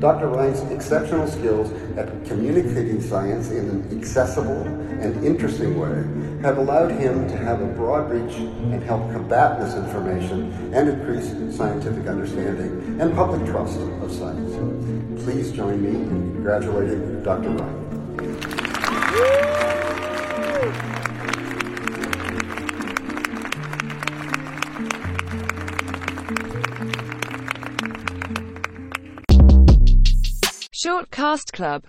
Dr. Ryan's exceptional skills at communicating science in an accessible and interesting way have allowed him to have a broad reach and help combat misinformation and increase scientific understanding and public trust of science. Please join me in congratulating Dr. Ryan. Short Cast Club